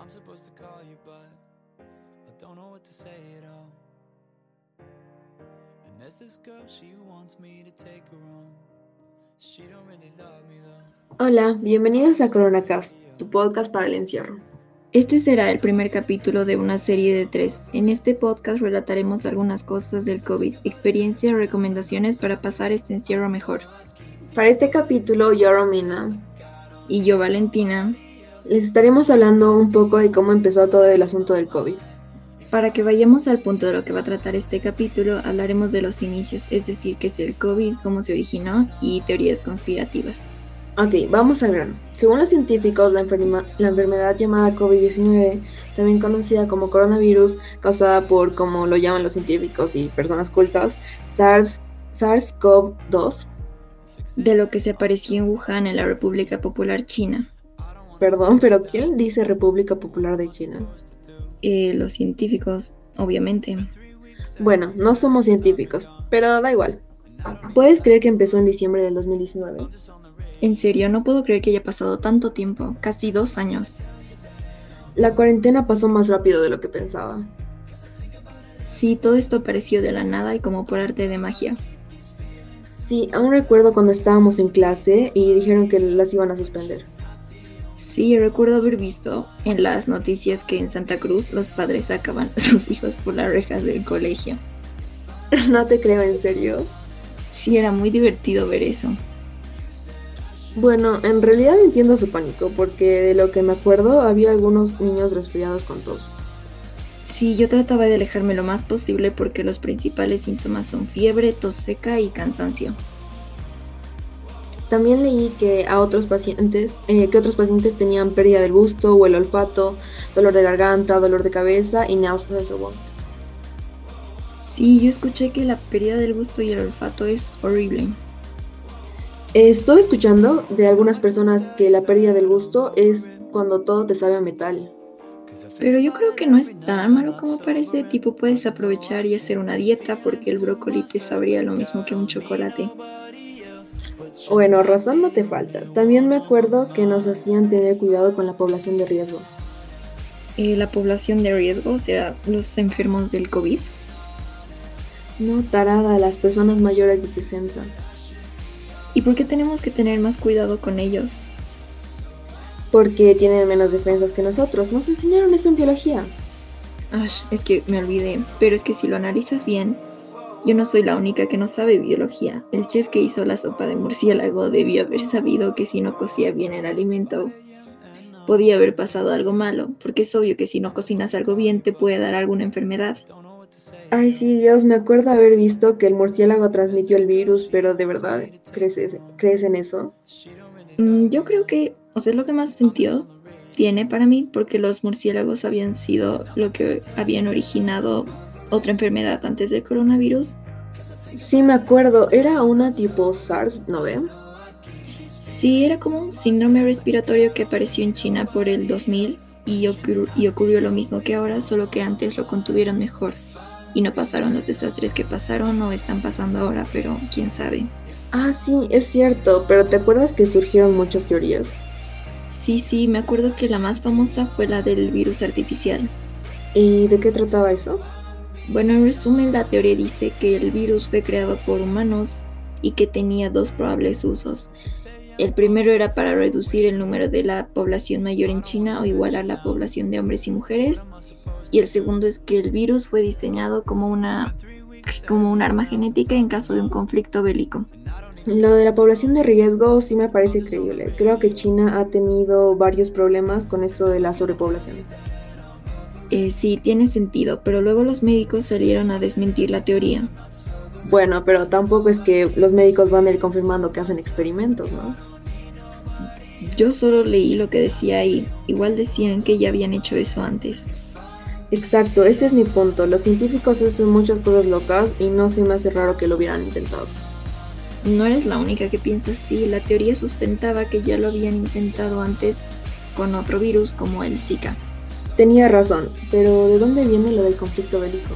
I'm supposed to call you, but I don't know what to say at all. And there's this girl, she wants me to take her. She don't really love me though. Hola, bienvenidos a CoronaCast, tu podcast para el encierro. Este será el primer capítulo de una serie de tres. En este podcast relataremos algunas cosas del COVID, experiencias recomendaciones para pasar este encierro mejor. Para este capítulo, yo, Romina, Y yo, Valentina, les estaremos hablando un poco de cómo empezó todo el asunto del COVID. para que vayamos al punto de lo que va a tratar este capítulo, hablaremos de los inicios, es decir, qué es el COVID, cómo se originó y teorías conspirativas. Ok, vamos al grano. Según los científicos, la, enferma- la enfermedad llamada COVID-19, también conocida como coronavirus, causada por, como lo llaman los científicos y personas cultas, SARS, SARS-CoV-2, De lo que se apareció en Wuhan, en la República Popular China. Perdón, pero ¿quién dice República Popular de China? Eh, los científicos, obviamente. Bueno, no somos científicos, pero da igual. ¿Puedes creer que empezó en diciembre del 2019? En serio, no puedo creer que haya pasado tanto tiempo, casi dos años. La cuarentena pasó más rápido de lo que pensaba. Sí, todo esto apareció de la nada y como por arte de magia. Sí, aún recuerdo cuando estábamos en clase y dijeron que las iban a suspender. Sí, recuerdo haber visto en las noticias que en Santa Cruz los padres sacaban a sus hijos por las rejas del colegio. no te creo, en serio. Sí, era muy divertido ver eso. Bueno, en realidad entiendo su pánico, porque de lo que me acuerdo había algunos niños resfriados con tos. Sí, yo trataba de alejarme lo más posible porque los principales síntomas son fiebre, tos seca y cansancio. También leí que a otros pacientes, eh, que otros pacientes tenían pérdida del gusto o el olfato, dolor de garganta, dolor de cabeza y náuseas o vómitos. Sí, yo escuché que la pérdida del gusto y el olfato es horrible. Estoy escuchando de algunas personas que la pérdida del gusto es cuando todo te sabe a metal. Pero yo creo que no es tan malo como parece, tipo puedes aprovechar y hacer una dieta porque el brócoli te sabría lo mismo que un chocolate. Bueno, razón no te falta. También me acuerdo que nos hacían tener cuidado con la población de riesgo. Eh, la población de riesgo, sea, los enfermos del COVID. No tarada, las personas mayores de 60. ¿Y por qué tenemos que tener más cuidado con ellos? Porque tienen menos defensas que nosotros. Nos enseñaron eso en biología. Ash, es que me olvidé, pero es que si lo analizas bien, yo no soy la única que no sabe biología. El chef que hizo la sopa de murciélago debió haber sabido que si no cocía bien el alimento, podía haber pasado algo malo, porque es obvio que si no cocinas algo bien te puede dar alguna enfermedad. Ay, sí, Dios, me acuerdo haber visto que el murciélago transmitió el virus, pero de verdad, ¿crees, ¿crees en eso? Mm, yo creo que, o sea, es lo que más sentido tiene para mí, porque los murciélagos habían sido lo que habían originado otra enfermedad antes del coronavirus. Sí, me acuerdo. Era una tipo SARS, ¿no ve? Sí, era como un síndrome respiratorio que apareció en China por el 2000 y, ocurrió, y ocurrió lo mismo que ahora, solo que antes lo contuvieron mejor. Y no pasaron los desastres que pasaron o están pasando ahora, pero quién sabe. Ah, sí, es cierto, pero ¿te acuerdas que surgieron muchas teorías? Sí, sí, me acuerdo que la más famosa fue la del virus artificial. ¿Y de qué trataba eso? Bueno, en resumen, la teoría dice que el virus fue creado por humanos y que tenía dos probables usos. El primero era para reducir el número de la población mayor en China o igualar la población de hombres y mujeres. Y el segundo es que el virus fue diseñado como una como un arma genética en caso de un conflicto bélico. Lo de la población de riesgo sí me parece creíble. Creo que China ha tenido varios problemas con esto de la sobrepoblación. Eh, sí, tiene sentido, pero luego los médicos salieron a desmentir la teoría. Bueno, pero tampoco es que los médicos van a ir confirmando que hacen experimentos, ¿no? Yo solo leí lo que decía ahí. Igual decían que ya habían hecho eso antes. Exacto, ese es mi punto. Los científicos hacen muchas cosas locas y no se me hace raro que lo hubieran intentado. No eres la única que piensa así. La teoría sustentaba que ya lo habían intentado antes con otro virus como el Zika. Tenía razón, pero ¿de dónde viene lo del conflicto bélico?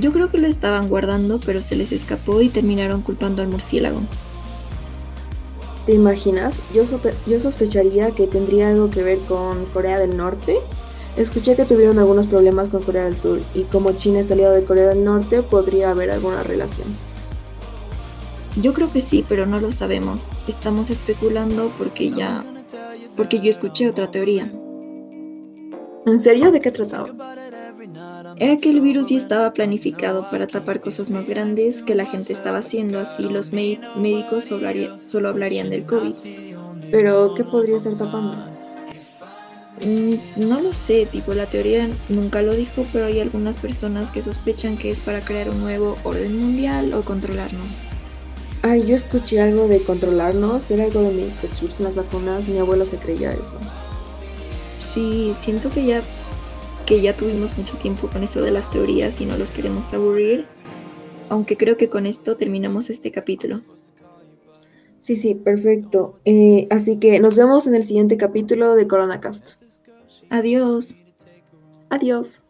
Yo creo que lo estaban guardando, pero se les escapó y terminaron culpando al murciélago. ¿Te imaginas? Yo, yo sospecharía que tendría algo que ver con Corea del Norte. Escuché que tuvieron algunos problemas con Corea del Sur y como China es aliado de Corea del Norte podría haber alguna relación. Yo creo que sí, pero no lo sabemos. Estamos especulando porque ya... porque yo escuché otra teoría. ¿En serio? ¿De qué trataba? Era que el virus ya estaba planificado para tapar cosas más grandes que la gente estaba haciendo, así los médicos solo hablarían del COVID. Pero, ¿qué podría estar tapando? Mm, no lo sé, tipo la teoría nunca lo dijo, pero hay algunas personas que sospechan que es para crear un nuevo orden mundial o controlarnos. Ay, yo escuché algo de controlarnos, era algo de microchips en las vacunas, mi abuelo se creía eso. Sí, siento que ya que ya tuvimos mucho tiempo con eso de las teorías y no los queremos aburrir, aunque creo que con esto terminamos este capítulo. Sí, sí, perfecto. Eh, así que nos vemos en el siguiente capítulo de CoronaCast. Adiós. Adiós.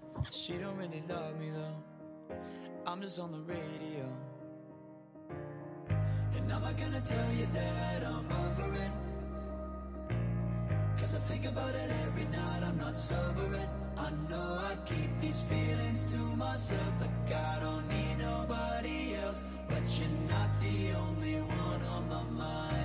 I think about it every night, I'm not sober sobering. I know I keep these feelings to myself. Like I don't need nobody else. But you're not the only one on my mind